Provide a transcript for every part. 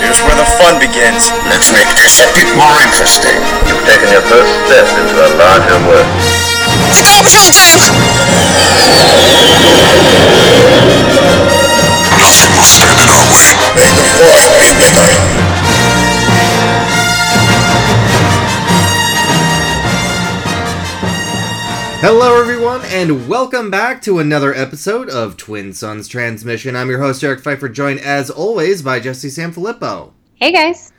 Here's where the fun begins. Let's make this a bit more interesting. You've taken your first step into a larger world. Stop shooting! Nothing will stand in our way. May the force be with us. Hello, everyone, and welcome back to another episode of Twin Suns Transmission. I'm your host, Eric Pfeiffer, joined as always by Jesse Sanfilippo. Hey guys.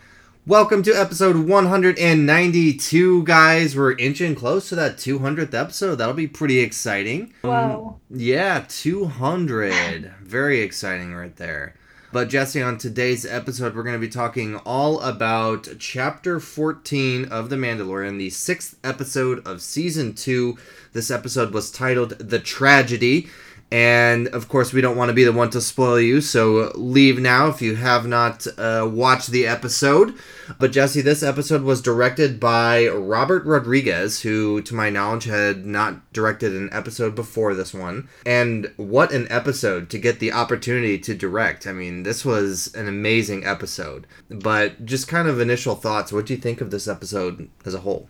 Welcome to episode 192, guys. We're inching close to that 200th episode. That'll be pretty exciting. Whoa. Yeah, 200. Very exciting right there. But Jesse, on today's episode, we're going to be talking all about chapter 14 of The Mandalorian, the sixth episode of season two. This episode was titled The Tragedy. And of course, we don't want to be the one to spoil you, so leave now if you have not uh, watched the episode. But Jesse, this episode was directed by Robert Rodriguez, who, to my knowledge, had not directed an episode before this one. And what an episode to get the opportunity to direct! I mean, this was an amazing episode. But just kind of initial thoughts. What do you think of this episode as a whole?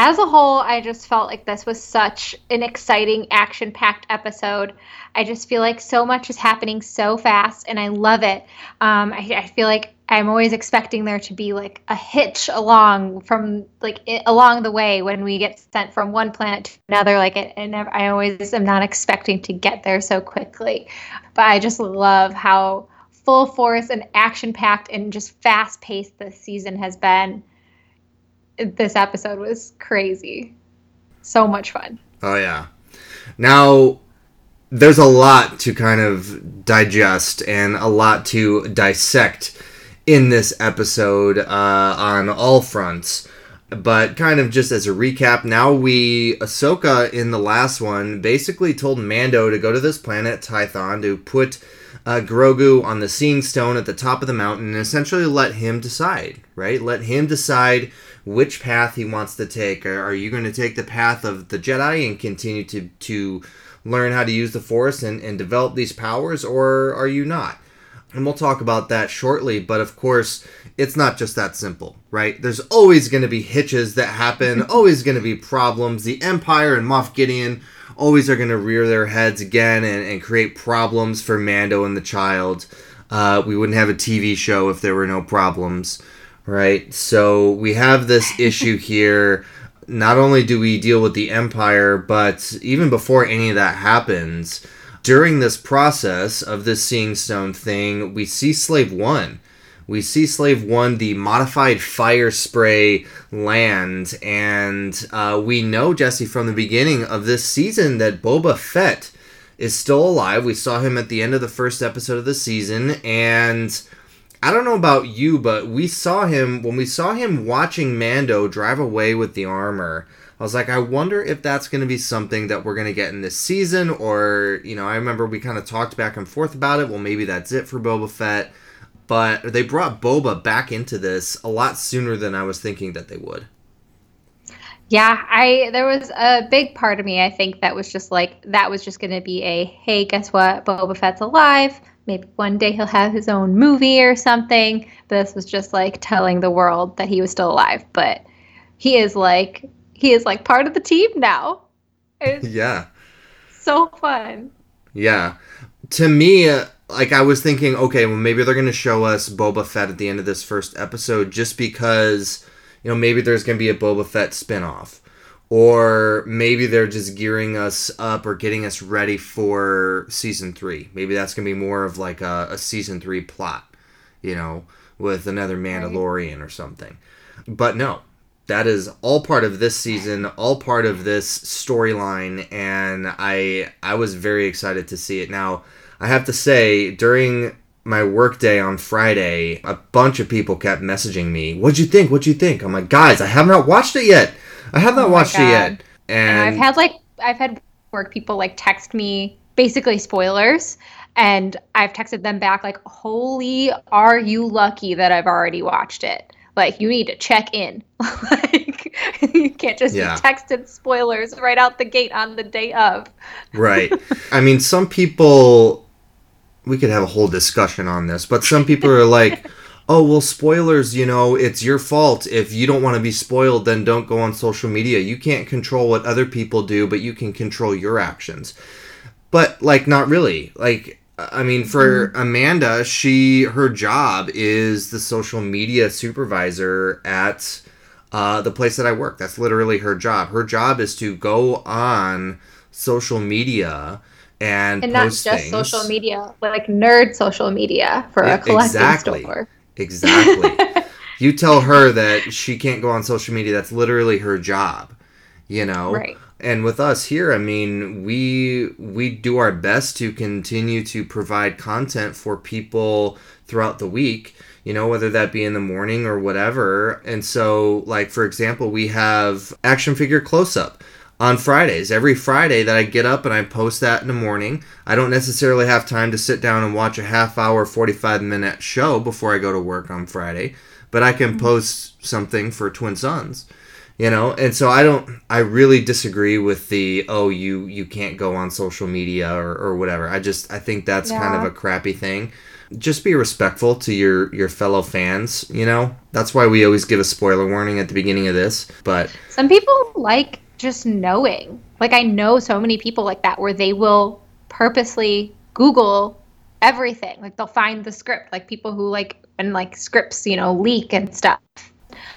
As a whole, I just felt like this was such an exciting, action packed episode. I just feel like so much is happening so fast, and I love it. Um, I, I feel like I'm always expecting there to be like a hitch along from like it, along the way when we get sent from one planet to another. Like it, never, I always am not expecting to get there so quickly, but I just love how full force and action packed and just fast paced this season has been this episode was crazy. So much fun. Oh yeah. Now there's a lot to kind of digest and a lot to dissect in this episode uh, on all fronts. But kind of just as a recap, now we Ahsoka in the last one basically told Mando to go to this planet Tython to put uh, Grogu on the Seeing Stone at the top of the mountain and essentially let him decide, right? Let him decide which path he wants to take. Are, are you going to take the path of the Jedi and continue to to learn how to use the Force and, and develop these powers, or are you not? And we'll talk about that shortly, but of course, it's not just that simple, right? There's always going to be hitches that happen, always going to be problems. The Empire and Moff Gideon always are going to rear their heads again and, and create problems for Mando and the child. Uh, we wouldn't have a TV show if there were no problems, right? So we have this issue here. Not only do we deal with the Empire, but even before any of that happens, during this process of this Seeing Stone thing, we see Slave One. We see Slave One, the modified Firespray land, and uh, we know, Jesse, from the beginning of this season that Boba Fett is still alive. We saw him at the end of the first episode of the season, and I don't know about you, but we saw him when we saw him watching Mando drive away with the armor. I was like, I wonder if that's going to be something that we're going to get in this season, or, you know, I remember we kind of talked back and forth about it. Well, maybe that's it for Boba Fett. But they brought Boba back into this a lot sooner than I was thinking that they would. Yeah, I there was a big part of me I think that was just like that was just going to be a hey, guess what? Boba Fett's alive. Maybe one day he'll have his own movie or something. This was just like telling the world that he was still alive, but he is like he is like part of the team now. It's Yeah. so fun. Yeah. To me, like I was thinking, okay, well maybe they're going to show us Boba Fett at the end of this first episode just because you know, maybe there's going to be a Boba Fett spin-off or maybe they're just gearing us up or getting us ready for season 3. Maybe that's to be more of like a, a season 3 plot, you know, with another Mandalorian or something. But no, that is all part of this season, all part of this storyline, and I I was very excited to see it. Now, I have to say, during my workday on Friday, a bunch of people kept messaging me, What'd you think? What'd you think? I'm like, guys, I have not watched it yet. I have not Oh watched it yet. And and I've had like I've had work people like text me basically spoilers and I've texted them back like holy are you lucky that I've already watched it. Like you need to check in. like you can't just Yeah. be texted spoilers right out the gate on the day of. Right. I mean, some people, we could have a whole discussion on this, but some people are like, oh, well, spoilers, you know, it's your fault. If you don't want to be spoiled, then don't go on social media. You can't control what other people do, but you can control your actions. But, like, not really. Like, I mean, for Amanda, she, her job is the social media supervisor at uh, the place that I work. That's literally her job. Her job is to go on social media and, And not just things. social media, like nerd social media for Yeah, a collecting exactly. store. Exactly. you tell her that she can't go on social media. That's literally her job. You know. Right. And with us here, I mean, we we do our best to continue to provide content for people throughout the week. You know, whether that be in the morning or whatever. And so, like for example, we have action figure close up on Fridays. Every Friday that I get up and I post that in the morning. I don't necessarily have time to sit down and watch a half hour, 45 minute show before I go to work on Friday, but I can mm-hmm. post something for Twin Suns. You know, and so I don't I really disagree with the oh you you can't go on social media or, or whatever. I just I think that's kind of a crappy thing. Just be respectful to your your fellow fans, you know? That's why we always give a spoiler warning at the beginning of this. But Some people like just knowing. Like I know so many people like that where they will purposely Google everything. Like they'll find the script. Like people who like and like scripts, you know, leak and stuff.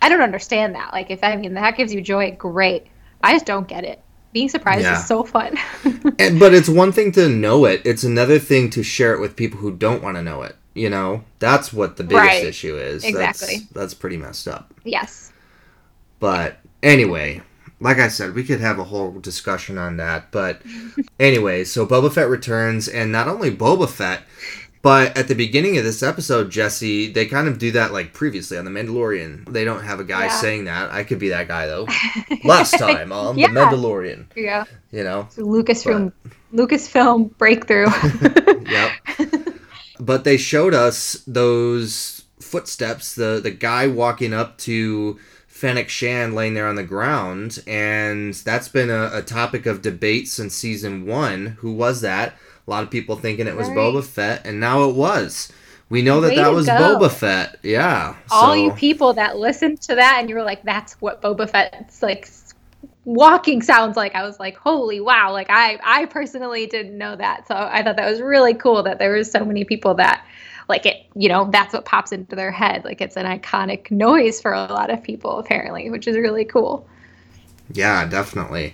I don't understand that. Like if I mean that gives you joy, great. I just don't get it. Being surprised Yeah. is so fun. And, but it's one thing to know it. It's another thing to share it with people who don't want to know it. You know, that's what the biggest Right. issue is. Exactly. That's, that's pretty messed up. yes. But anyway, like I said, we could have a whole discussion on that. But anyway, so Boba Fett returns, and not only Boba Fett, but at the beginning of this episode, Jesse, they kind of do that like previously on The Mandalorian. They don't have a guy Yeah. saying that. I could be that guy though. Last time on Yeah. The Mandalorian, Yeah. you know. Lucasfilm Lucasfilm breakthrough. Yep. but they showed us those footsteps, the the guy walking up to Fennec Shand laying there on the ground, and that's been a, a topic of debate since season one. Who was that? A lot of people thinking it was Right. Boba Fett, and now it was. We know that Way that was go. Boba Fett. Yeah. all so- you people that listened to that and you were like, that's what Boba Fett's like walking sounds like. I was like, holy wow. Like I, I personally didn't know that. So I thought that was really cool that there was so many people that like it, you know, that's what pops into their head. Like it's an iconic noise for a lot of people apparently, which is really cool. Yeah, definitely.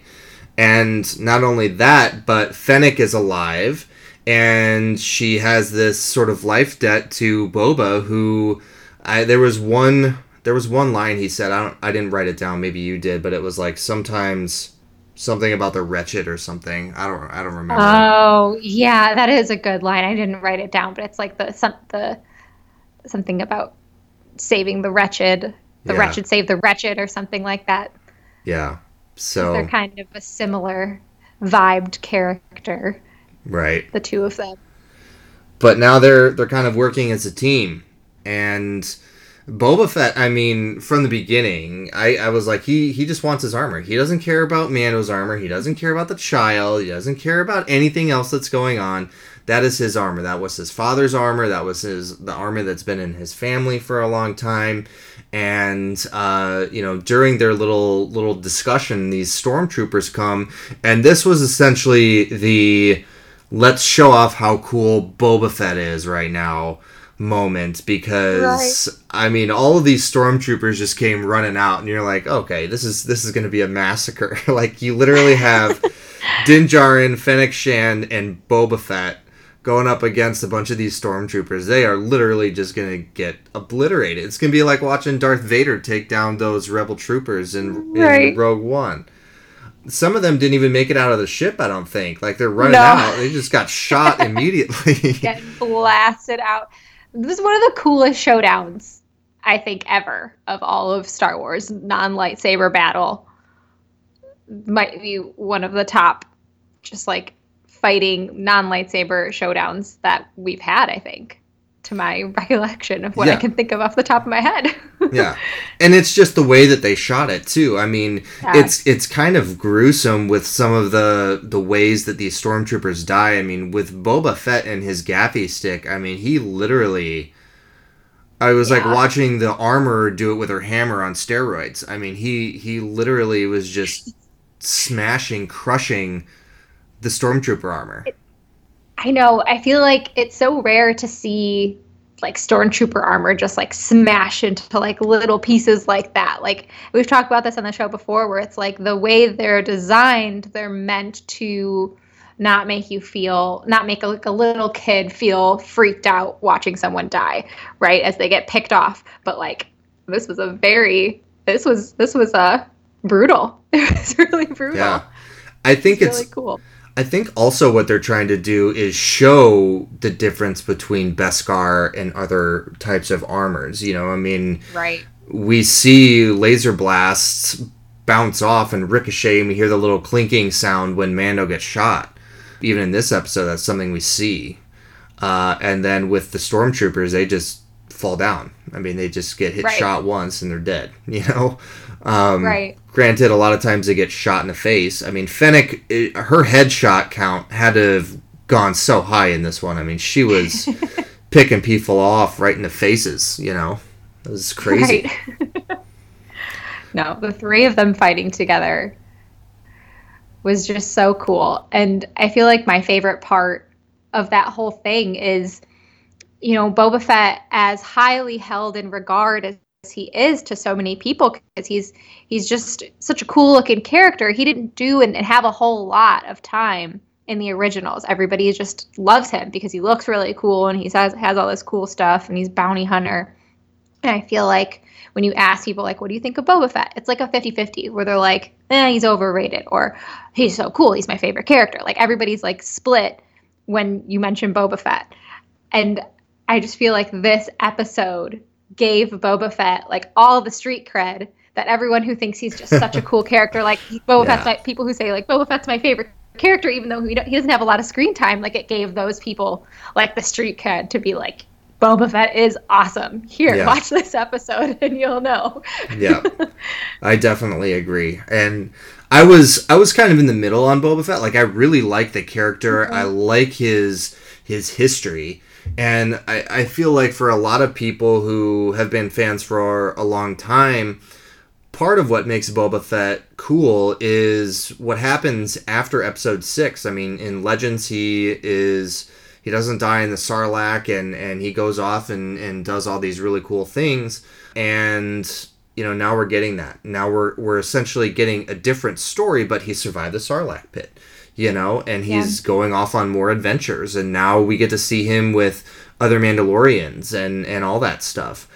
And not only that, but Fennec is alive, and she has this sort of life debt to Boba, who I there was one there was one line he said I don't I didn't write it down maybe you did but it was like sometimes something about the wretched or something I don't I don't remember Oh yeah, that is a good line. I didn't write it down, but it's like the some the something about saving the wretched. The Yeah. wretched save the wretched or something like that. yeah so They're kind of a similar vibed character, right the two of them. but now they're they're kind of working as a team and Boba Fett, I mean, from the beginning, I, I was like, he he just wants his armor. He doesn't care about Mando's armor. He doesn't care about the child. He doesn't care about anything else that's going on. That is his armor. That was his father's armor. That was his the armor that's been in his family for a long time. And uh, you know, during their little little discussion, these stormtroopers come, and this was essentially the let's show off how cool Boba Fett is right now moment because I mean all of these stormtroopers just came running out and you're like okay this is this is going to be a massacre. Like you literally have Din Djarin, Fennec Shand and Boba Fett going up against a bunch of these stormtroopers. They are literally just going to get obliterated. It's going to be like watching Darth Vader take down those rebel troopers in, in Rogue One. Some of them didn't even make it out of the ship i don't think. Like they're running No. out. They just got shot immediately. Getting blasted out. This is one of the coolest showdowns, I think, ever of all of Star Wars non lightsaber battle. might be one of the top, just like fighting non lightsaber showdowns that we've had. I think, to my recollection of what I can think of off the top of my head. yeah. And it's just the way that they shot it too. I mean Yeah. it's it's kind of gruesome with some of the the ways that these stormtroopers die. I mean with boba fett and his gaffi stick i mean he literally i was like watching the armor do it with her hammer on steroids. I mean he he literally was just smashing crushing the stormtrooper armor I know. I feel like it's so rare to see like stormtrooper armor just like smash into like little pieces like that. Like we've talked about this on the show before where it's like the way they're designed, they're meant to not make you feel not make a, like a little kid feel freaked out watching someone die, right? As they get picked off. But like this was a very this was this was uh brutal. It was really brutal. yeah i think It's it's really cool. I think also what they're trying to do is show the difference between Beskar and other types of armors. You know, I mean, Right. we see laser blasts bounce off and ricochet, and we hear the little clinking sound when Mando gets shot. Even in this episode, that's something we see. Uh, and then with the stormtroopers, they just fall down. I mean, they just get hit Right. shot once and they're dead. You know. Um, Right. Granted, a lot of times they get shot in the face. I mean, Fennec, it, her headshot count had to have gone so high in this one. I mean, she was picking people off right in the faces. You know, it was crazy. Right. no, the three of them fighting together was just so cool. And I feel like my favorite part of that whole thing is, you know, Boba Fett as highly held in regard as he is to so many people because he's he's just such a cool looking character. He didn't do and, and have a whole lot of time in the originals. Everybody just loves him because he looks really cool and he has has all this cool stuff and he's bounty hunter. And I feel like when you ask people, like, what do you think of Boba Fett? It's like a 50 50 where they're like, eh, he's overrated or he's so cool. He's my favorite character. Like, everybody's like split when you mention Boba Fett. And I just feel like this episode gave Boba Fett like all the street cred that everyone who thinks he's just such a cool character, like Boba Yeah. Fett's my, people who say, like, Boba Fett's my favorite character, even though he, don't, he doesn't have a lot of screen time, like, it gave those people like the street cred to be like, Boba Fett is awesome. Here, Yeah. watch this episode and you'll know. yeah, I definitely agree. And I was I was kind of in the middle on Boba Fett. Like I really like the character. I mm-hmm. like his his history. And I, I feel like for a lot of people who have been fans for a long time, part of what makes Boba Fett cool is what happens after episode six. I mean, in Legends, he is he doesn't die in the Sarlacc, and and he goes off and and does all these really cool things. And you know, now we're getting that. Now we're we're essentially getting a different story, but he survived the Sarlacc pit. You know, and he's going off on more adventures, and now we get to see him with other Mandalorians and and all that stuff.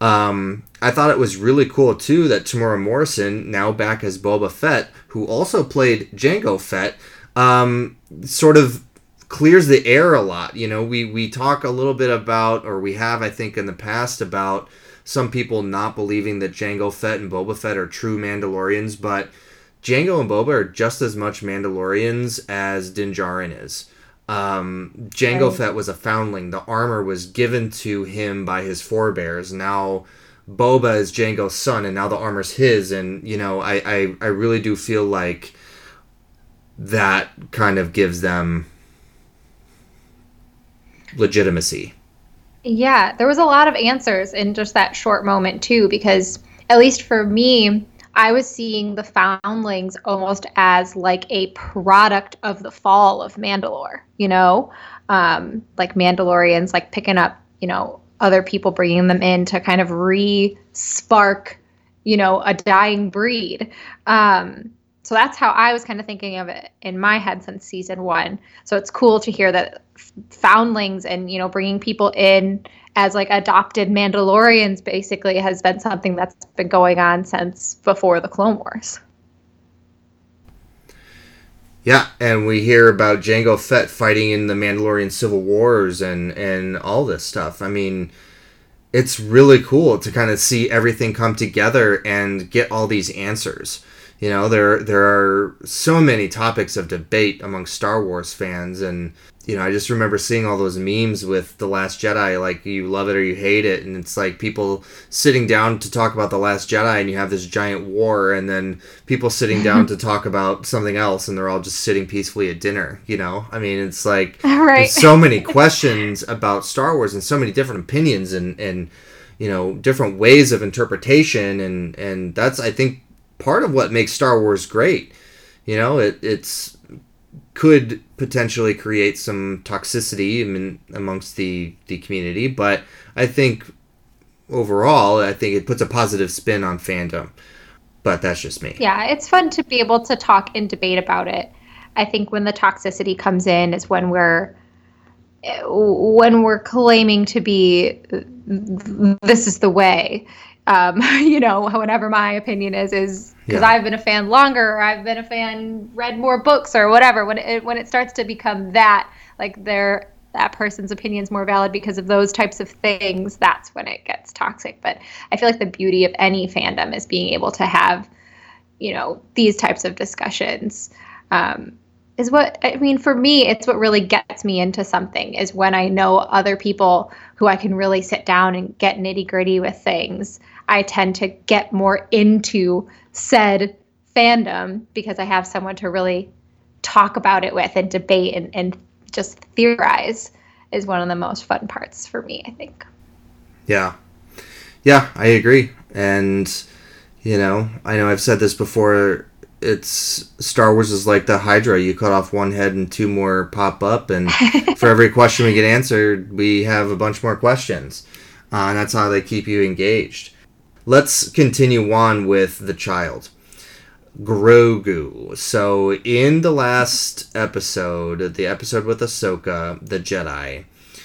Um, I thought it was really cool too that Temuera Morrison, now back as Boba Fett, who also played Jango Fett, um, sort of clears the air a lot. You know, we we talk a little bit about, or we have, I think, in the past about some people not believing that Jango Fett and Boba Fett are true Mandalorians, but Jango and Boba are just as much Mandalorians as Din Djarin is. Um, Jango Right. Fett was a foundling. The armor was given to him by his forebears. Now Boba is Jango's son, and now the armor's his. And you know, I I, I really do feel like that kind of gives them legitimacy. Yeah, there was a lot of answers in just that short moment too, because at least for me, I was seeing the foundlings almost as like a product of the fall of Mandalore, you know, um, like Mandalorians, like picking up, you know, other people bringing them in to kind of re-spark, you know, a dying breed. Um, so that's how I was kind of thinking of it in my head since season one. So it's cool to hear that foundlings and you know bringing people in as like adopted Mandalorians basically has been something that's been going on since before the Clone Wars. Yeah, and we hear about Jango Fett fighting in the Mandalorian Civil Wars and and all this stuff. I mean, it's really cool to kind of see everything come together and get all these answers. You know, there there are so many topics of debate among Star Wars fans, and you know, I just remember seeing all those memes with the Last Jedi, like you love it or you hate it, and it's like people sitting down to talk about the Last Jedi, and you have this giant war, and then people sitting down to talk about something else, and they're all just sitting peacefully at dinner. You know, I mean, it's like Right. so many questions about Star Wars and so many different opinions and and you know different ways of interpretation, and and that's I think part of what makes Star Wars great. You know, it it's could potentially create some toxicity in, amongst the the community, but I think overall, I think it puts a positive spin on fandom. But that's just me. Yeah, it's fun to be able to talk and debate about it. I think when the toxicity comes in is when we're when we're claiming to be this is the way. Um, you know, whatever my opinion is is because Yeah. I've been a fan longer, or I've been a fan, read more books, or whatever. When it when it starts to become that, like they're that person's opinion is more valid because of those types of things, that's when it gets toxic. But I feel like the beauty of any fandom is being able to have, you know, these types of discussions. Um, is what I mean for me. It's what really gets me into something is when I know other people who I can really sit down and get nitty gritty with things. I tend to get more into said fandom because I have someone to really talk about it with and debate and, and just theorize is one of the most fun parts for me, I think. Yeah. Yeah, I agree. And you know, I know I've said this before, it's Star Wars is like the Hydra. You cut off one head and two more pop up and for every question we get answered, we have a bunch more questions. Uh, and that's how they keep you engaged. Let's continue on with the child. Grogu. So in the last episode, the episode with Ahsoka, the Jedi,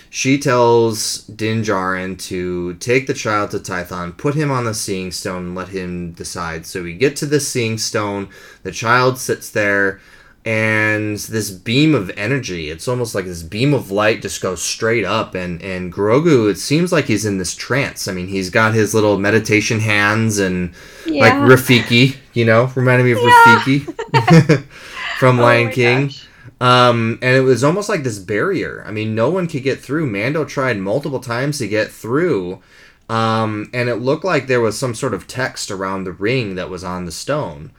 she tells Din Djarin to take the child to Tython, put him on the Seeing Stone, let him decide. So we get to the Seeing Stone. The child sits there, and this beam of energy, it's almost like this beam of light just goes straight up. And, and Grogu, it seems like he's in this trance. I mean, he's got his little meditation hands and like Rafiki, you know, reminded me of Rafiki from Oh Lion King. gosh. Um, and it was almost like this barrier. I mean, no one could get through. Mando tried multiple times to get through. Um, and it looked like there was some sort of text around the ring that was on the stone.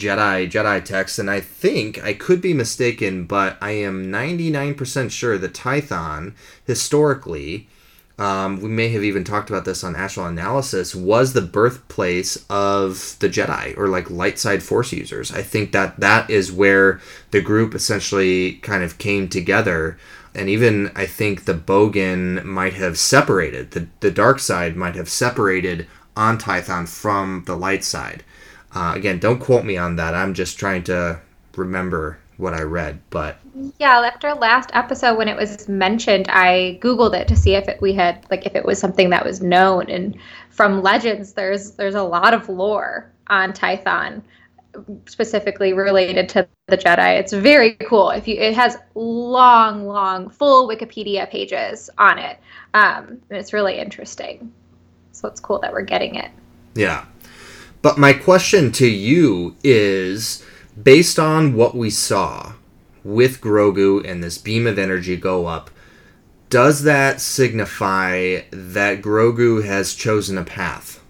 Jedi, Jedi text. And I think, I could be mistaken, but I am 99% sure that Tython, historically, um, we may have even talked about this on Astral Analysis, was the birthplace of the Jedi or like light side Force users. I think that that is where the group essentially kind of came together. And even I think the Bogan might have separated, the, the dark side might have separated on Tython from the light side. Uh, again, don't quote me on that. I'm just trying to remember what I read. But Yeah, after last episode when it was mentioned, I googled it to see if it, we had like if it was something that was known. And from legends, there's there's a lot of lore on Tython, specifically related to the Jedi. It's very cool. If you, it has long, long, full Wikipedia pages on it, um, and it's really interesting. So it's cool that we're getting it. Yeah. But my question to you is based on what we saw with Grogu and this beam of energy go up, does that signify that Grogu has chosen a path?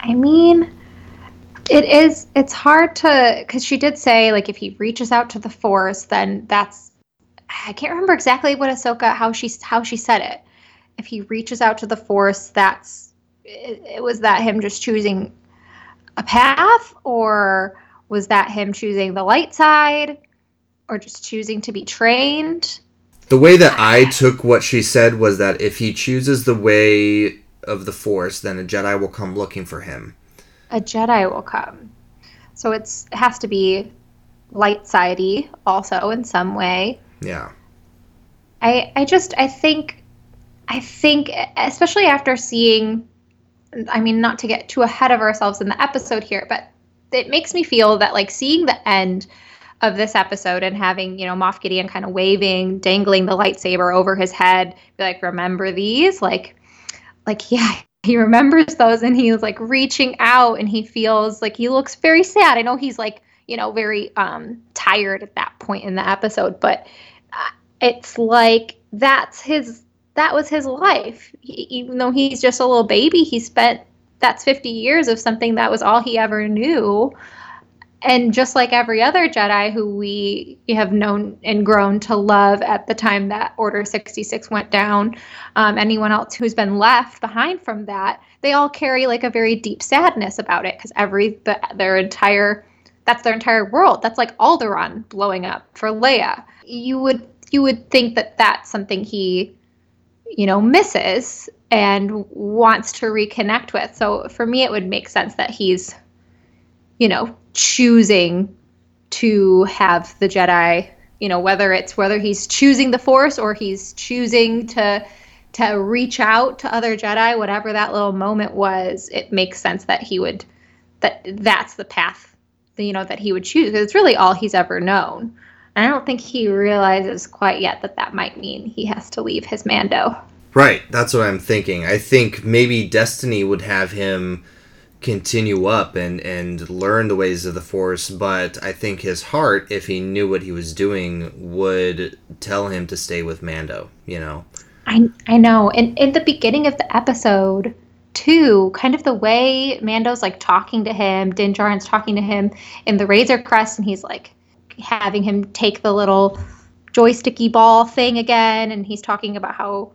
I mean, it is. It's hard to because she did say like if he reaches out to the Force, then that's. I can't remember exactly what Ahsoka how she how she said it. If he reaches out to the Force, that's it, it was that him just choosing a path, or was that him choosing the light side, or just choosing to be trained? The way that I took what she said was that if he chooses the way of the Force, then a Jedi will come looking for him. a Jedi will come. So it's it has to be light sidey also in some way. Yeah. I I just I think I think especially after seeing I mean not to get too ahead of ourselves in the episode here, but it makes me feel that like seeing the end of this episode and having, you know, Moff Gideon kind of waving, dangling the lightsaber over his head, be like, remember these? Like like, yeah, he remembers those and he's like reaching out and he feels like he looks very sad. I know he's like, you know, very um tired at that point in the episode, but uh, it's like that's his that was his life. He, even though he's just a little baby, he spent that's 50 years of something that was all he ever knew and just like every other Jedi who we have known and grown to love at the time that Order 66 went down, um, anyone else who's been left behind from that, they all carry like a very deep sadness about it because every the, their entire that's their entire world. That's like Alderaan blowing up for Leia. You would you would think that that's something he, you know, misses and wants to reconnect with. So for me, it would make sense that he's, you know, choosing to have the Jedi, you know, whether it's whether he's choosing the Force or he's choosing to to reach out to other Jedi, whatever that little moment was, it makes sense that he would that that's the path, you know, that he would choose it's really all he's ever known. And I don't think he realizes quite yet that that might mean he has to leave his Mando. Right, that's what I'm thinking. I think maybe Destiny would have him continue up and and learn the ways of the force but i think his heart if he knew what he was doing would tell him to stay with mando you know i i know and in the beginning of the episode too kind of the way mando's like talking to him din Djarin's talking to him in the razor crest and he's like having him take the little joysticky ball thing again and he's talking about how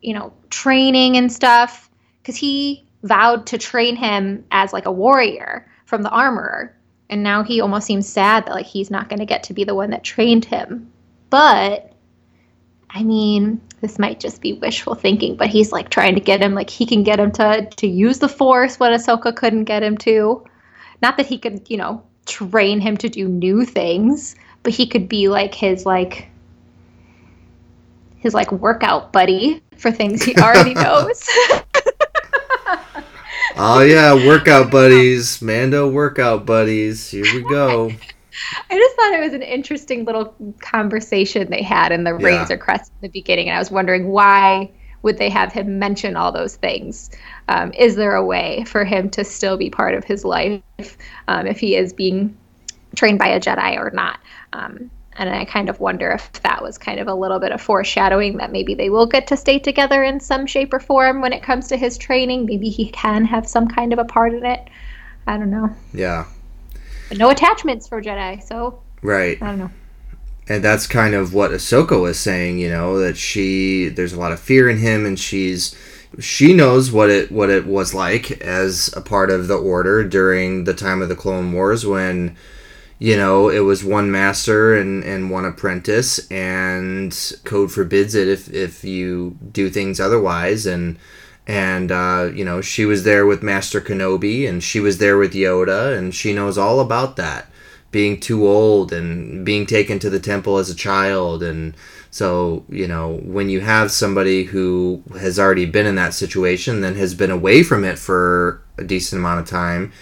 you know training and stuff because he vowed to train him as like a warrior from the armorer. And now he almost seems sad that like he's not going to get to be the one that trained him. But i mean this might just be wishful thinking but he's like trying to get him like he can get him to to use the force what ahsoka couldn't get him to. Not that he could you know train him to do new things but he could be like his like his like workout buddy for things he already knows oh yeah, workout buddies, Mando workout buddies. Here we go. I just thought it was an interesting little conversation they had in the yeah. Razor Crest in the beginning, and I was wondering why would they have him mention all those things? Um, is there a way for him to still be part of his life um, if he is being trained by a Jedi or not? Um, and I kind of wonder if that was kind of a little bit of foreshadowing that maybe they will get to stay together in some shape or form when it comes to his training. Maybe he can have some kind of a part in it. I don't know. Yeah. But no attachments for Jedi, so. Right. I don't know. And that's kind of what Ahsoka was saying, you know, that she there's a lot of fear in him, and she's she knows what it what it was like as a part of the Order during the time of the Clone Wars when you know, it was one master and, and one apprentice, and code forbids it if, if you do things otherwise. And and uh, you know, she was there with Master Kenobi, and she was there with Yoda, and she knows all about that, being too old and being taken to the temple as a child, and so you know, when you have somebody who has already been in that situation, then has been away from it for a decent amount of time,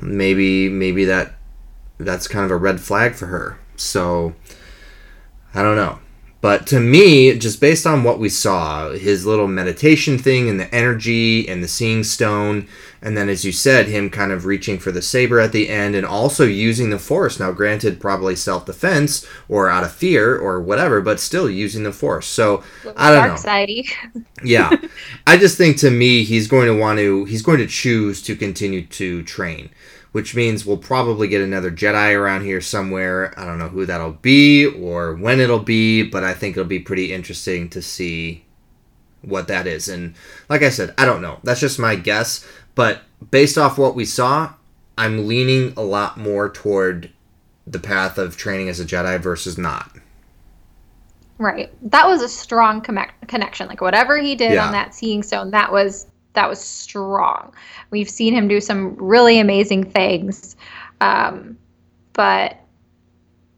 maybe maybe that that's kind of a red flag for her. So I don't know. But to me, just based on what we saw, his little meditation thing and the energy and the seeing stone, and then as you said, him kind of reaching for the saber at the end and also using the force. Now, granted, probably self defense or out of fear or whatever, but still using the force. So I don't Dark know. yeah, I just think to me, he's going to want to he's going to choose to continue to train which means we'll probably get another Jedi around here somewhere. I don't know who that'll be or when it'll be, but I think it'll be pretty interesting to see what that is. And like I said, I don't know. That's just my guess. But based off what we saw, I'm leaning a lot more toward the path of training as a Jedi versus not. Right. That was a strong connection. Like whatever he did yeah. on that seeing stone, that was that was strong. We've seen him do some really amazing things. Um, but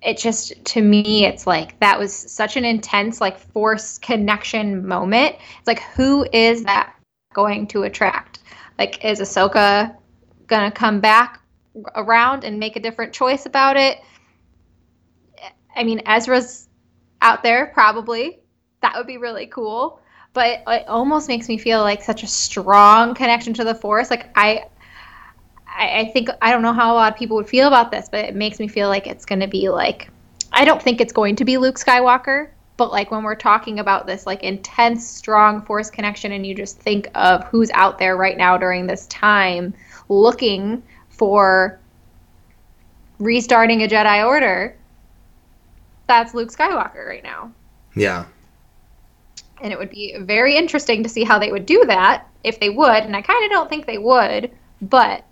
it just to me it's like that was such an intense like force connection moment. It's like who is that going to attract? Like is Ahsoka gonna come back around and make a different choice about it? I mean Ezra's out there probably. That would be really cool but it almost makes me feel like such a strong connection to the Force. Like I, I, think I don't know how a lot of people would feel about this, but it makes me feel like it's going to be like I don't think it's going to be Luke Skywalker, but like when we're talking about this like intense, strong Force connection, and you just think of who's out there right now during this time looking for restarting a Jedi Order, that's Luke Skywalker right now. Yeah. And it would be very interesting to see how they would do that if they would. And I kind of don't think they would, but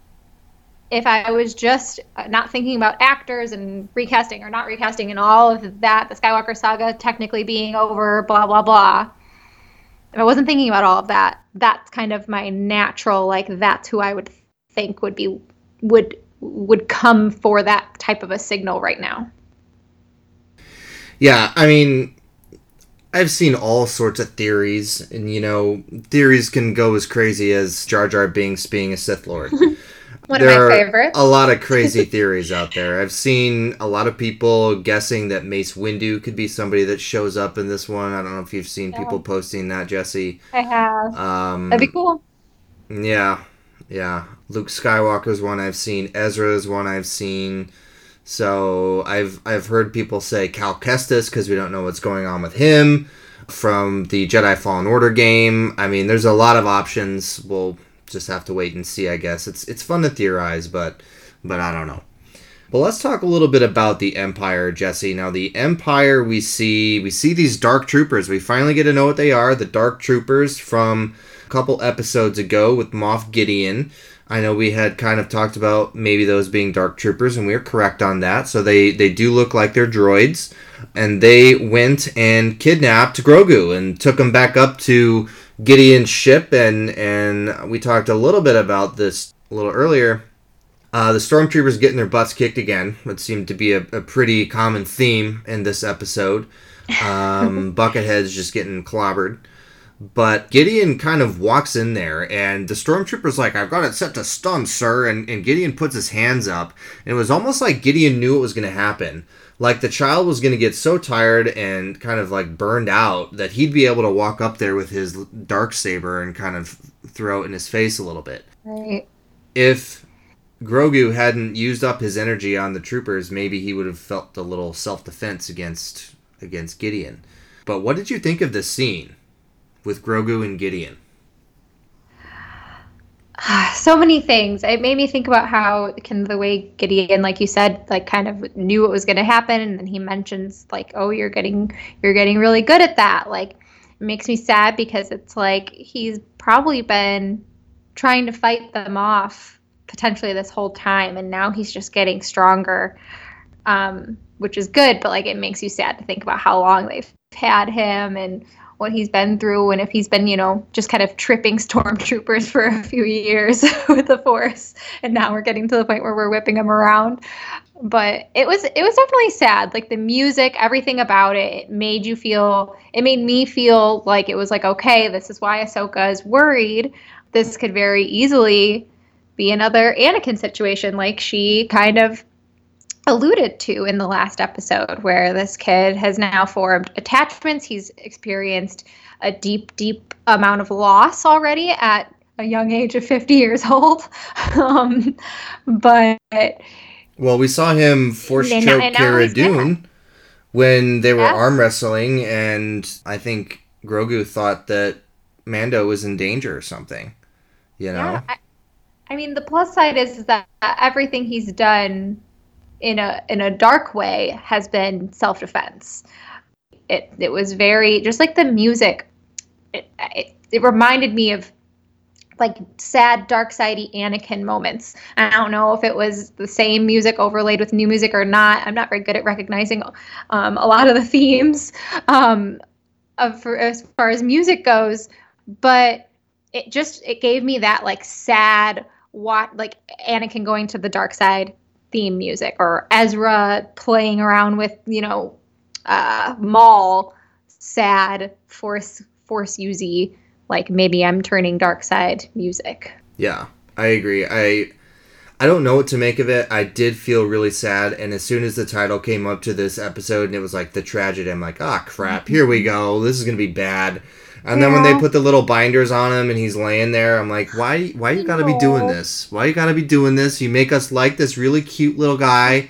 if I was just uh, not thinking about actors and recasting or not recasting and all of that, the Skywalker saga technically being over, blah, blah, blah. If I wasn't thinking about all of that, that's kind of my natural, like, that's who I would think would be, would, would come for that type of a signal right now. Yeah, I mean, I've seen all sorts of theories, and you know, theories can go as crazy as Jar Jar Binks being a Sith Lord. One there of my are favorites. a lot of crazy theories out there. I've seen a lot of people guessing that Mace Windu could be somebody that shows up in this one. I don't know if you've seen people posting that, Jesse. I have. Um, That'd be cool. yeah, yeah. Luke Skywalker's one I've seen. Ezra's one I've seen. So I've I've heard people say Cal Kestis because we don't know what's going on with him from the Jedi Fallen Order game. I mean, there's a lot of options. We'll just have to wait and see. I guess it's it's fun to theorize, but but I don't know. But let's talk a little bit about the Empire, Jesse. Now, the Empire, we see we see these Dark Troopers. We finally get to know what they are. The Dark Troopers from a couple episodes ago with Moff Gideon. I know we had kind of talked about maybe those being Dark Troopers, and we are correct on that. So they they do look like they're droids, and they went and kidnapped Grogu and took him back up to Gideon's ship, and and we talked a little bit about this a little earlier. Uh, the stormtroopers getting their butts kicked again. It seemed to be a, a pretty common theme in this episode. Um, Buckethead's just getting clobbered. But Gideon kind of walks in there, and the stormtrooper's like, I've got it set to stun, sir. And, and Gideon puts his hands up. And it was almost like Gideon knew what was going to happen. Like the child was going to get so tired and kind of like burned out that he'd be able to walk up there with his dark saber and kind of throw it in his face a little bit. Right. If Grogu hadn't used up his energy on the troopers, maybe he would have felt a little self defense against against Gideon. But what did you think of this scene with Grogu and Gideon? so many things. It made me think about how can the way Gideon, like you said, like kind of knew what was going to happen, and then he mentions like, "Oh, you're getting you're getting really good at that." Like, it makes me sad because it's like he's probably been trying to fight them off potentially this whole time, and now he's just getting stronger, um, which is good. But like, it makes you sad to think about how long they've had him and what he's been through and if he's been, you know, just kind of tripping stormtroopers for a few years with the force and now we're getting to the point where we're whipping him around. But it was it was definitely sad. Like the music, everything about it, it made you feel it made me feel like it was like, okay, this is why Ahsoka is worried. This could very easily be another Anakin situation like she kind of alluded to in the last episode, where this kid has now formed attachments. He's experienced a deep, deep amount of loss already at a young age of 50 years old. um, but Well, we saw him force choke now- Cara Dune when they were Yeah. arm wrestling, and I think Grogu thought that Mando was in danger or something. You know? yeah, I, I mean, the plus side is that everything he's done in a in a dark way has been self defense. It it was very just like the music. It, it it reminded me of like sad dark sidey Anakin moments. I don't know if it was the same music overlaid with new music or not. I'm not very good at recognizing um, a lot of the themes um, of for, as far as music goes, but it just it gave me that like sad what like Anakin going to the dark side theme music or Ezra playing around with you know uh, Maul sad force force usy like maybe I'm turning dark side music. Yeah, I agree. I I don't know what to make of it. I did feel really sad, and as soon as the title came up to this episode and it was like the tragedy, I'm like, ah, crap, here we go. This is gonna be bad. And then when they put the little binders on him and he's laying there, I'm like, why why you gotta be doing this? Why you gotta be doing this? You make us like this really cute little guy,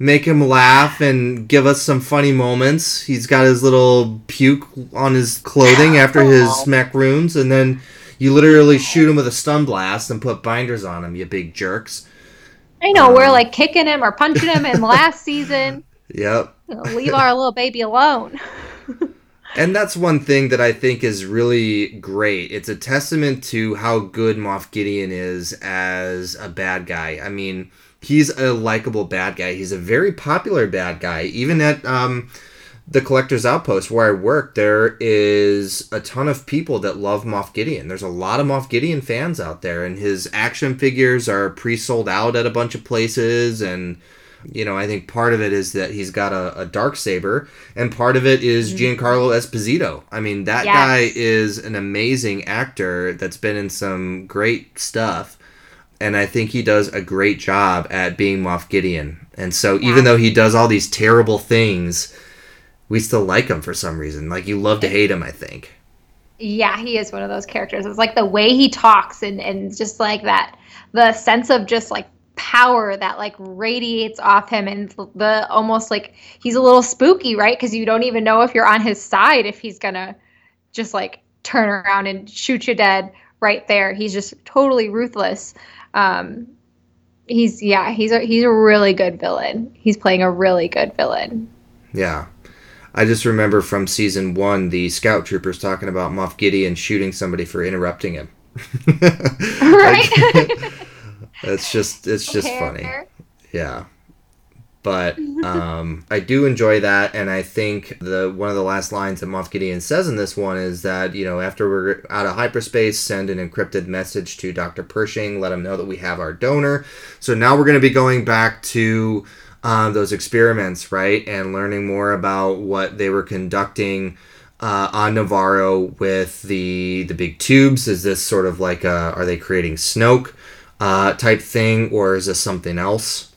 make him laugh and give us some funny moments. He's got his little puke on his clothing after his macaroons, and then you literally shoot him with a stun blast and put binders on him, you big jerks. I know we're um, like kicking him or punching him in last season. Yep. Leave our little baby alone. And that's one thing that I think is really great. It's a testament to how good Moff Gideon is as a bad guy. I mean, he's a likable bad guy. He's a very popular bad guy. Even at um, the Collector's Outpost where I work, there is a ton of people that love Moff Gideon. There's a lot of Moff Gideon fans out there, and his action figures are pre sold out at a bunch of places. And you know, I think part of it is that he's got a, a dark saber, and part of it is mm-hmm. Giancarlo Esposito. I mean, that Yes. guy is an amazing actor that's been in some great stuff, and I think he does a great job at being Moff Gideon. And so, even though he does all these terrible things, we still like him for some reason. Like you love to hate him, I think. Yeah, he is one of those characters. It's like the way he talks and and just like that the sense of just like power that like radiates off him and the almost like he's a little spooky, right? Cuz you don't even know if you're on his side if he's to just like turn around and shoot you dead right there. He's just totally ruthless. Um he's yeah, he's a he's a really good villain. He's playing a really good villain. Yeah. I just remember from season one the scout troopers talking about Moff Gideon shooting somebody for interrupting him. Right? It's just it's just funny. Yeah. But um, I do enjoy that, and I think the one of the last lines that Moff Gideon says in this one is that you know after we're out of hyperspace, send an encrypted message to Doctor Pershing, let him know that we have our donor. So now we're going to be going back to uh, those experiments, right, and learning more about what they were conducting uh, on Navarro with the the big tubes. Is this sort of like a, are they creating Snoke uh, type thing, or is this something else?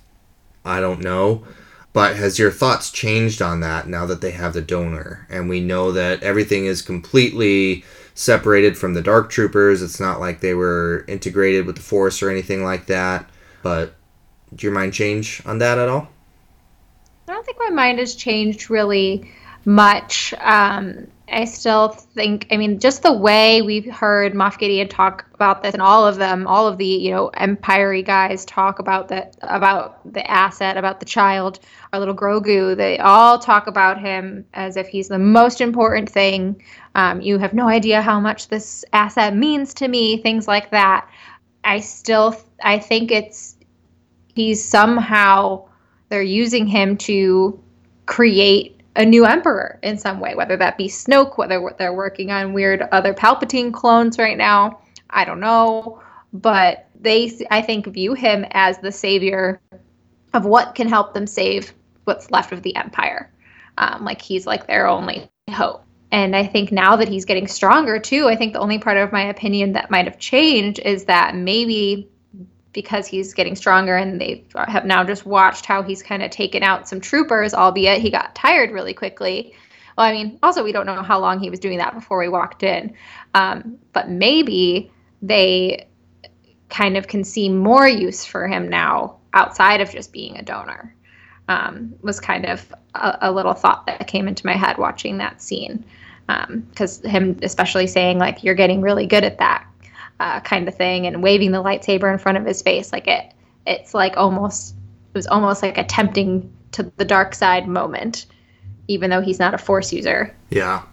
I don't know. But has your thoughts changed on that now that they have the donor? And we know that everything is completely separated from the Dark Troopers. It's not like they were integrated with the Force or anything like that. But did your mind change on that at all? I don't think my mind has changed really much. Um, I still think, I mean, just the way we've heard Moff Gideon talk about this, and all of them, all of the you know Empire guys talk about that, about the asset, about the child, our little Grogu. They all talk about him as if he's the most important thing. Um, you have no idea how much this asset means to me. Things like that. I still, I think it's he's somehow they're using him to create a new emperor in some way, whether that be Snoke, whether they're working on weird other Palpatine clones right now. I don't know, but they, I think, view him as the savior of what can help them save what's left of the Empire. Um, like he's like their only hope. And I think now that he's getting stronger too, I think the only part of my opinion that might have changed is that maybe because he's getting stronger and they have now just watched how he's kind of taken out some troopers, albeit he got tired really quickly. Well, I mean, also, we don't know how long he was doing that before we walked in. Um, but maybe they kind of can see more use for him now outside of just being a donor. Um, was kind of a, a, little thought that came into my head watching that scene. Because um, him, especially saying, like, you're getting really good at that uh, kind of thing and waving the lightsaber in front of his face like it it's like almost it was almost like a tempting to the dark side moment even though he's not a force user. Yeah.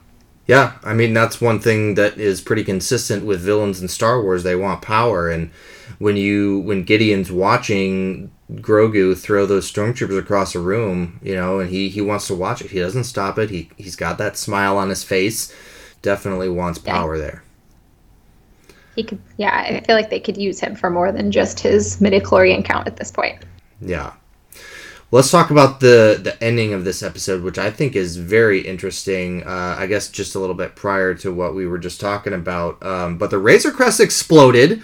Yeah i mean that's one thing that is pretty consistent with villains in star wars they want power and when you when gideon's watching grogu throw those stormtroopers across a room you know and he he wants to watch it he doesn't stop it he he's got that smile on his face definitely wants power yeah. there he could yeah i feel like they could use him for more than just his midichlorian count at this point. Yeah. Let's talk about the the ending of this episode which i think is very interesting uh, i guess just a little bit prior to what we were just talking about um, but the razor crest exploded.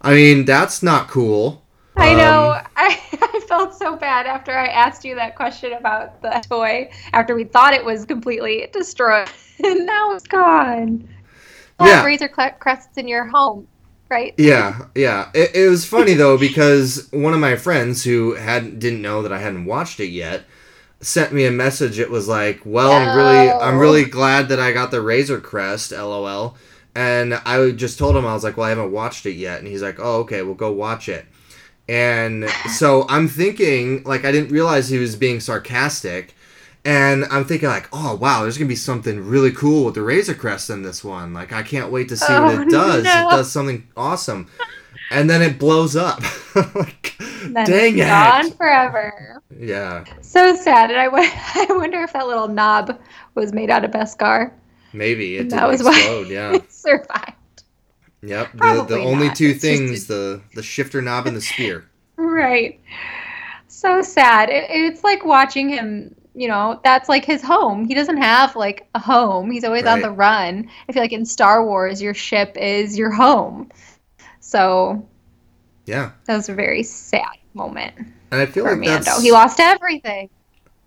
I mean that's not cool. I know. Um, I, I felt so bad after I asked you that question about the toy after we thought it was completely destroyed. And now it's gone. Yeah. Razor Crests in your home, right? Yeah, yeah. It, it was funny though because one of my friends who hadn't didn't know that I hadn't watched it yet sent me a message. It was like, "Well, I'm really I'm really glad that I got the Razor Crest, lol." And I just told him I was like, "Well, I haven't watched it yet." And he's like, "Oh, okay, well go watch it." And so I'm thinking like I didn't realize he was being sarcastic. And I'm thinking like, oh wow, there's gonna be something really cool with the Razor Crest in this one. Like I can't wait to see what Oh, it does. no. It does something awesome. And then it blows up. like, dang it's it. Gone forever. Yeah, So sad. And I, w- I wonder if that little knob was made out of Beskar. maybe it That was why- Yeah, It survived. yep. The, the Probably only two It's things the the shifter knob and the spear. Right. So sad. It, it's like watching him, you know, that's like his home. He doesn't have like a home. He's always on the run. I feel like in Star Wars, your ship is your home. So Yeah, that was a very sad moment and I feel for like Mando. that's He lost everything.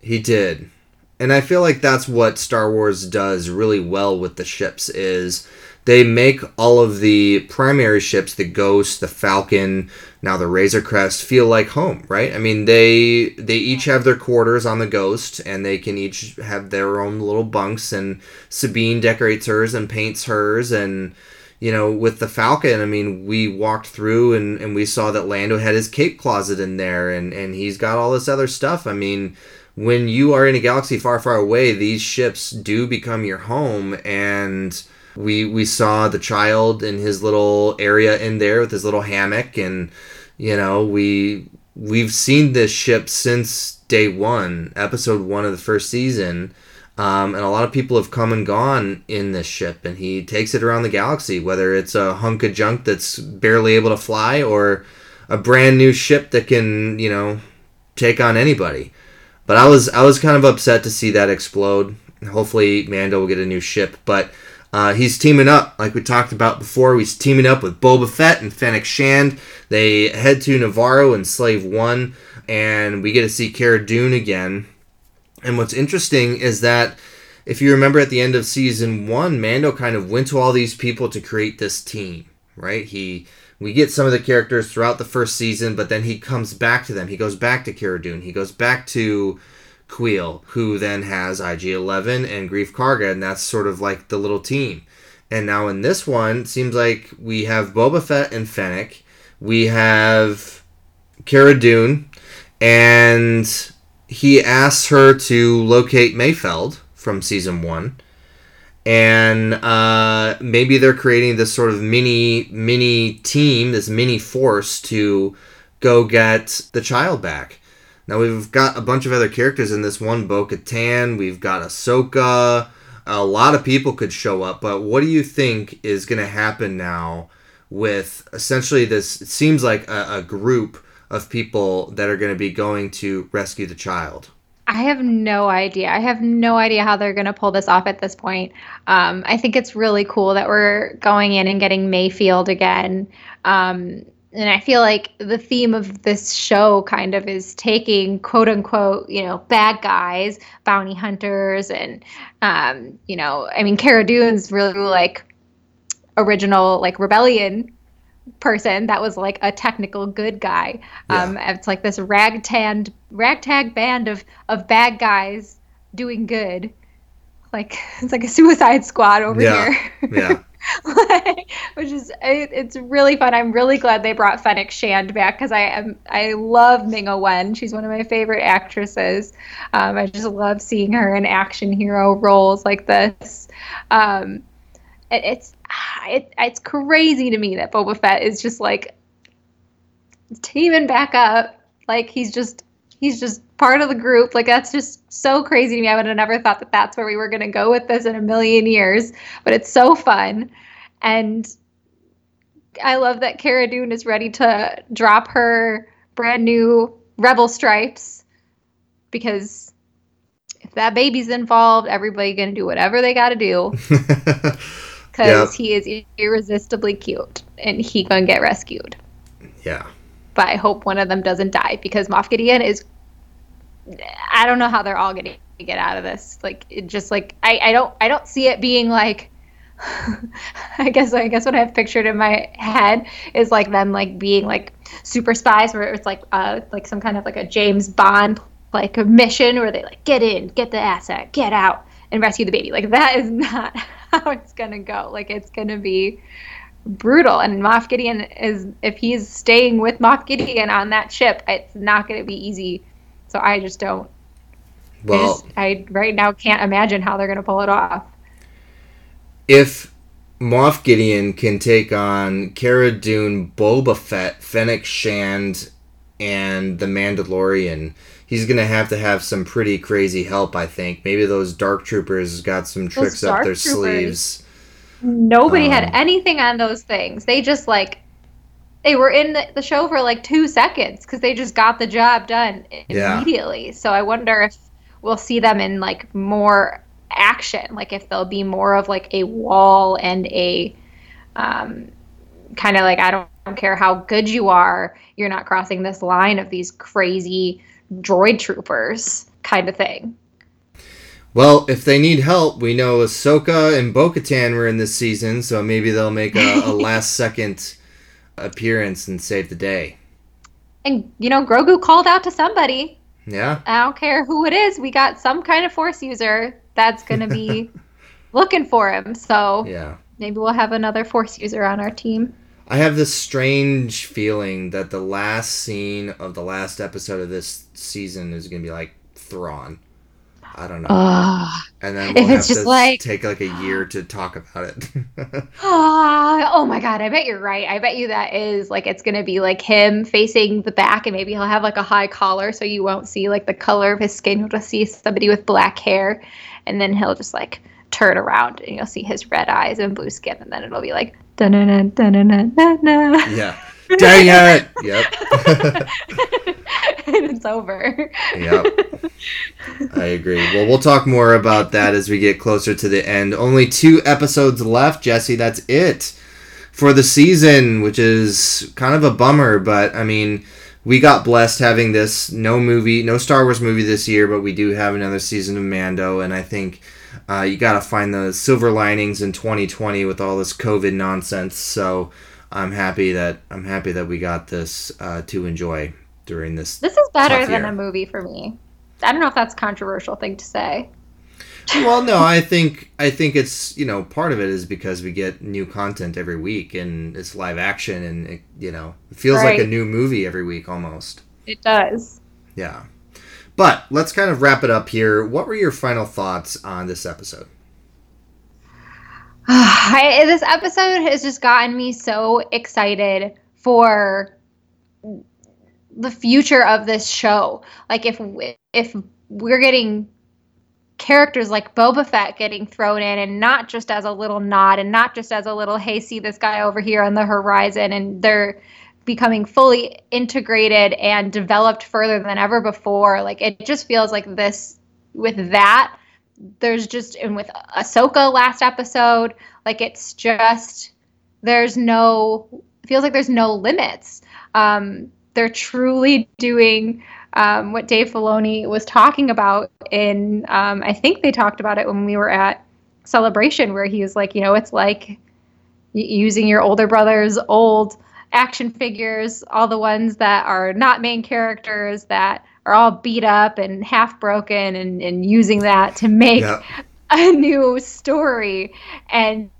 He did. And I feel like that's what Star Wars does really well with the ships is they make all of the primary ships, the Ghost, the Falcon, now the Razor Crest feel like home, right? I mean, they they each have their quarters on the Ghost and they can each have their own little bunks and Sabine decorates hers and paints hers and you know, with the Falcon, I mean, we walked through and, and we saw that Lando had his cape closet in there and, and he's got all this other stuff. I mean, when you are in a galaxy far, far away, these ships do become your home. And we we saw the child in his little area in there with his little hammock, and you know we we've seen this ship since day one, episode one of the first season. Um, and a lot of people have come and gone in this ship, and he takes it around the galaxy, whether it's a hunk of junk that's barely able to fly or a brand new ship that can, you know, take on anybody. But I was I was kind of upset to see that explode. Hopefully, Mando will get a new ship, but uh, he's teaming up, like we talked about before. He's teaming up with Boba Fett and Fennec Shand. They head to Navarro and Slave One, and we get to see Cara Dune again. And what's interesting is that if you remember at the end of season one, Mando kind of went to all these people to create this team, right? He we get some of the characters throughout the first season, but then he comes back to them. He goes back to Cara Dune. He goes back to Kuiil, who then has IG-11 and Greef Karga, and that's sort of like the little team. And now in this one, seems like we have Boba Fett and Fennec. We have Cara Dune, and he asks her to locate Mayfeld from season one. And uh, maybe they're creating this sort of mini mini team, this mini force to go get the child back. Now we've got a bunch of other characters in this one. Bo Katan, we've got Ahsoka. A lot of people could show up, but what do you think is going to happen now with essentially this? It seems like a, a group of people that are going to be going to rescue the child. I have no idea. I have no idea how they're going to pull this off at this point. Um, I think it's really cool that we're going in and getting Mayfeld again. Um, and I feel like the theme of this show kind of is taking quote unquote, you know, bad guys, bounty hunters, and, um, you know, I mean, Cara Dune's really like original, like rebellion person that was like a technical good guy. Um, it's like this ragtag ragtag band of of bad guys doing good. Like it's like a Suicide Squad over Yeah. here. Yeah. which is it, it's really fun. I'm really glad they brought Fennec Shand back because I am I love Ming-Na Wen. She's one of my favorite actresses. Um, I just love seeing her in action hero roles like this. Um, it, it's it, it's crazy to me that Boba Fett is just like teaming back up. Like he's just he's just part of the group. Like that's just so crazy to me. I would have never thought that that's where we were going to go with this in a million years. But it's so fun, and I love that Cara Dune is ready to drop her brand new Rebel stripes because if that baby's involved, everybody gonna do whatever they got to do because he is irresistibly cute and he gonna get rescued. yeah. But I hope one of them doesn't die because Moff Gideon is. I don't know how they're all gonna get out of this. Like it just like I I don't I don't see it being like I guess I guess what I've pictured in my head is like them like being like super spies where it's like uh like some kind of like a James Bond like a mission where they like get in, get the asset, get out, and rescue the baby. Like that is not how it's gonna go. Like it's gonna be brutal. And Moff Gideon is if he's staying with Moff Gideon on that ship, it's not gonna be easy. So I just don't. Well, I, just, I right now can't imagine how they're gonna pull it off. if Moff Gideon can take on Cara Dune, Boba Fett, Fennec Shand, and the Mandalorian, he's gonna have to have some pretty crazy help. I think maybe those Dark Troopers got some tricks up their Troopers. sleeves. Nobody had Um, anything on those things. They just like they were in the, the show for like two seconds because they just got the job done i- Yeah. immediately. So I wonder if we'll see them in like more action, like if there'll be more of like a wall and a um, kind of like I don't, I don't care how good you are, you're not crossing this line of these crazy droid troopers kind of thing. Well, if they need help, we know Ahsoka and Bo-Katan were in this season, so maybe they'll make a, a last second appearance and save the day. And you know, Grogu called out to somebody. Yeah. I don't care who it is. We got some kind of force user that's going to be looking for him. So Yeah. maybe we'll have another force user on our team. I have this strange feeling that the last scene of the last episode of this season is going to be like Thrawn. I don't know. and then if we'll have it's just like- take like a year to talk about it. Ah, oh my god, I bet you're right. I bet you that is like it's going to be like him facing the back and maybe he'll have like a high collar so you won't see like the color of his skin. You'll just see somebody with black hair and then he'll just like turn around and you'll see his red eyes and blue skin and then it'll be like da-na-na, da-na-na, na-na. yeah. Dang it! Yep. and it's over. Yep. I agree. Well, we'll talk more about that as we get closer to the end. Only two episodes left, Jesse. That's it for the season, which is kind of a bummer, but I mean, we got blessed having this no movie, no Star Wars movie this year, but we do have another season of Mando, and I think uh, you got to find the silver linings in 2020 with all this COVID nonsense. So I'm happy that I'm happy that we got this uh, to enjoy during this. This is better than a movie for me. I don't know if that's a controversial thing to say. well no i think i think it's you know part of it is because we get new content every week and it's live action and it, you know it feels like a new movie every week almost It does. yeah but let's kind of wrap it up here what were your final thoughts on this episode I, this episode has just gotten me so excited for the future of this show. Like if if we're getting characters like Boba Fett getting thrown in, and not just as a little nod, and not just as a little hey, see this guy over here on the horizon, and they're becoming fully integrated and developed further than ever before. Like it just feels like this with that. There's just and with Ahsoka last episode, like it's just there's no feels like there's no limits. Um, they're truly doing um, what Dave Filoni was talking about in um, I think they talked about it when we were at Celebration, where he was like, you know, it's like using your older brother's old action figures, all the ones that are not main characters that are all beat up and half broken, and, and using that to make yeah. a new story. And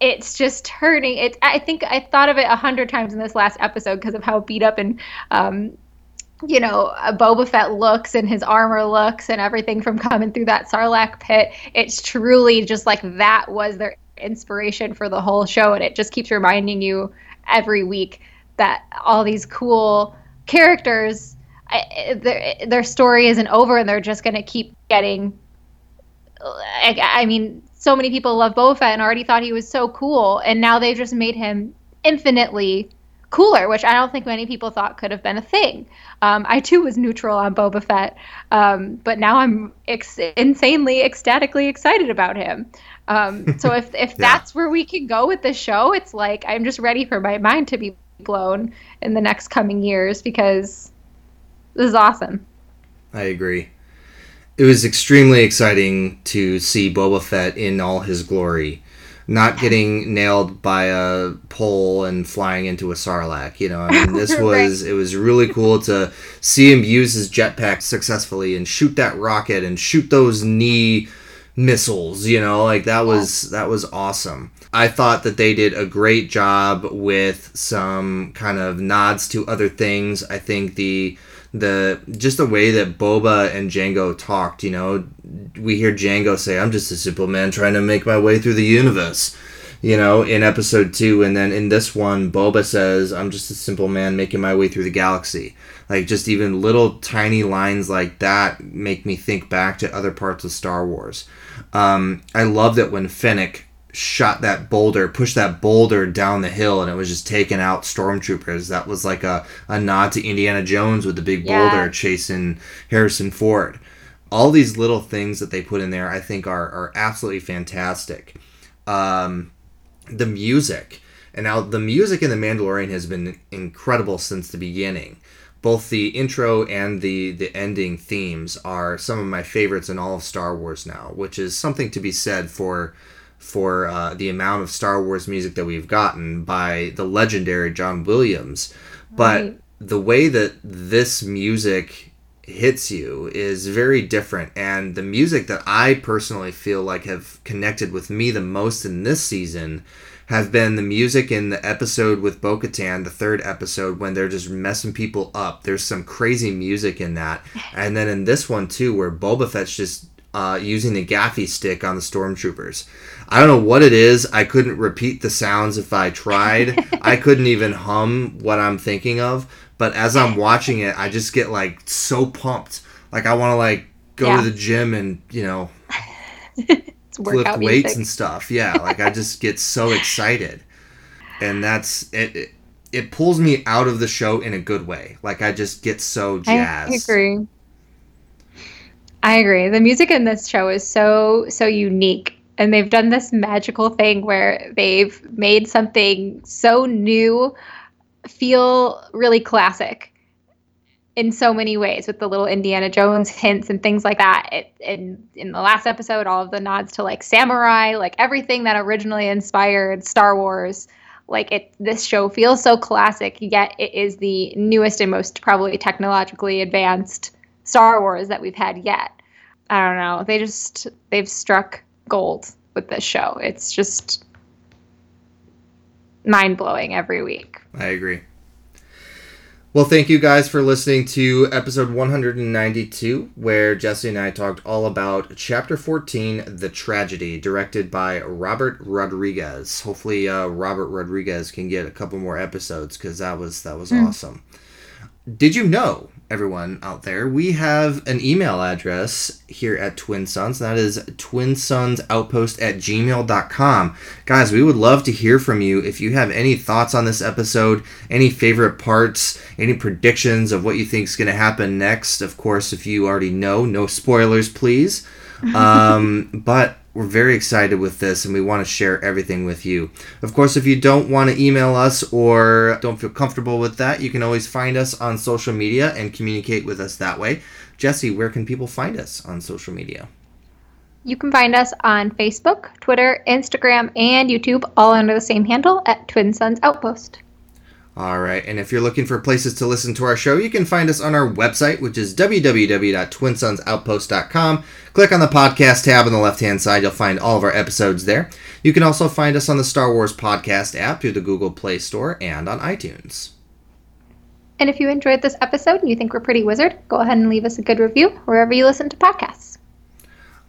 it's just turning it i think i thought of it a hundred times in this last episode because of how beat up and um you know uh, boba fett looks and his armor looks and everything from coming through that sarlacc pit. It's truly just like that was their inspiration for the whole show and it just keeps reminding you every week that all these cool characters I, their, their story isn't over and they're just going to keep getting I, I mean, so many people love Boba Fett and already thought he was so cool, and now they've just made him infinitely cooler, which I don't think many people thought could have been a thing. Um, I too was neutral on Boba Fett, um, but now I'm ex- insanely, ecstatically excited about him. Um, so if if that's where we can go with the show, it's like I'm just ready for my mind to be blown in the next coming years because this is awesome. i agree it was extremely exciting to see boba fett in all his glory not getting nailed by a pole and flying into a sarlacc. You know, I mean, this was it was really cool to see him use his jetpack successfully and shoot that rocket and shoot those knee missiles. You know, like that was that was awesome. I thought that they did a great job with some kind of nods to other things. I think the the just the way that Boba and Jango talked, you know, we hear Jango say, "I'm just a simple man trying to make my way through the universe." You know, in episode 2 and then in this one Boba says, "I'm just a simple man making my way through the galaxy." Like just even little tiny lines like that make me think back to other parts of Star Wars. Um, I love that when Fennec shot that boulder, pushed that boulder down the hill, and it was just taking out stormtroopers. That was like a, a nod to Indiana Jones with the big Yeah. boulder chasing Harrison Ford. All these little things that they put in there, I think, are, are absolutely fantastic. Um, the music, and now the music in The Mandalorian has been incredible since the beginning. Both the intro and the the ending themes are some of my favorites in all of Star Wars now, which is something to be said for for uh, the amount of Star Wars music that we've gotten by the legendary John Williams. But Right. the way that this music hits you is very different and the music that I personally feel like have connected with me the most in this season have been the music in the episode with Bo-Katan, the third episode when they're just messing people up. There's some crazy music in that. And then in this one too where Boba Fett's just uh, using the gaffi stick on the stormtroopers. I don't know what it is. I couldn't repeat the sounds if I tried. I couldn't even hum what I'm thinking of. But as I'm watching it, I just get like so pumped. Like I want to like go Yeah. to the gym and you know lift weights music. and stuff. Yeah, like I just get so excited, and that's it, it. It pulls me out of the show in a good way. Like I just get so I jazzed. agree. I agree. The music in this show is so so unique, and they've done this magical thing where they've made something so new feel really classic in so many ways with the little Indiana Jones hints and things like that. It, in in the last episode, all of the nods to like samurai, like everything that originally inspired Star Wars. Like it, this show feels so classic, yet it is the newest and most probably technologically advanced Star Wars that we've had yet. I don't know. They just they've struck gold with this show. It's just mind blowing every week. I agree. Well, thank you guys for listening to episode 192, where Jesse and I talked all about chapter 14, The Tragedy, directed by Robert Rodriguez. Hopefully, uh, Robert Rodriguez can get a couple more episodes because that was that was awesome. Did you know, everyone out there, we have an email address here at Twin Suns. That is twinsunsoutpost at gmail.com. Guys, we would love to hear from you. If you have any thoughts on this episode, any favorite parts, any predictions of what you think is going to happen next. Of course, if you already know, no spoilers, please. Um, but we're very excited with this and we want to share everything with you. Of course, if you don't want to email us or don't feel comfortable with that, you can always find us on social media and communicate with us that way. Jesse, where can people find us on social media? You can find us on Facebook, Twitter, Instagram, and YouTube, all under the same handle at Twin Suns Outpost. All right, and if you're looking for places to listen to our show, you can find us on our website, which is www.twinsunsoutpost.com. Click on the podcast tab on the left hand side, you'll find all of our episodes there. You can also find us on the Star Wars Podcast app through the Google Play Store and on iTunes. And if you enjoyed this episode and you think we're pretty wizard, go ahead and leave us a good review wherever you listen to podcasts.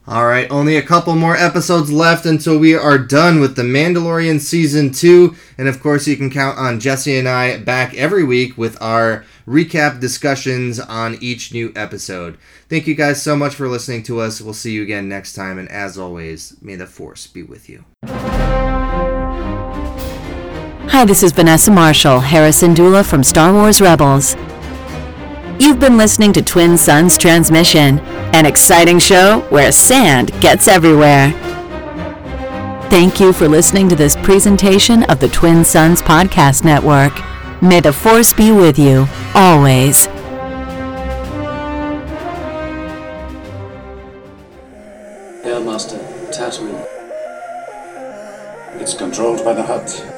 All right, only a couple more episodes left until we are done with The Mandalorian Season 2. And of course, you can count on Jesse and I back every week with our recap discussions on each new episode. Thank you guys so much for listening to us. We'll see you again next time. And as always, may the Force be with you. Hi, this is Vanessa Marshall, Hera Syndulla from Star Wars Rebels. You've been listening to Twin Suns Transmission, an exciting show where sand gets everywhere. Thank you for listening to this presentation of the Twin Suns Podcast Network. May the Force be with you, always. Airmaster, Tatooine. It's controlled by the Hutt.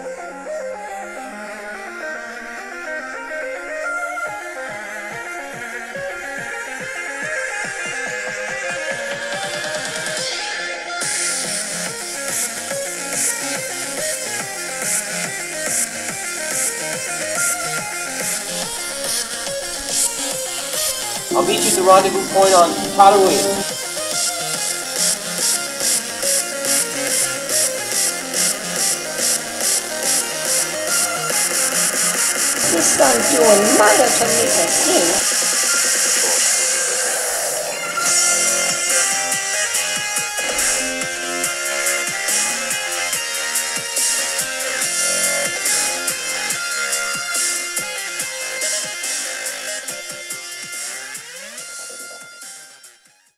The rendezvous point on Tatooine. This son's doing murder to me him.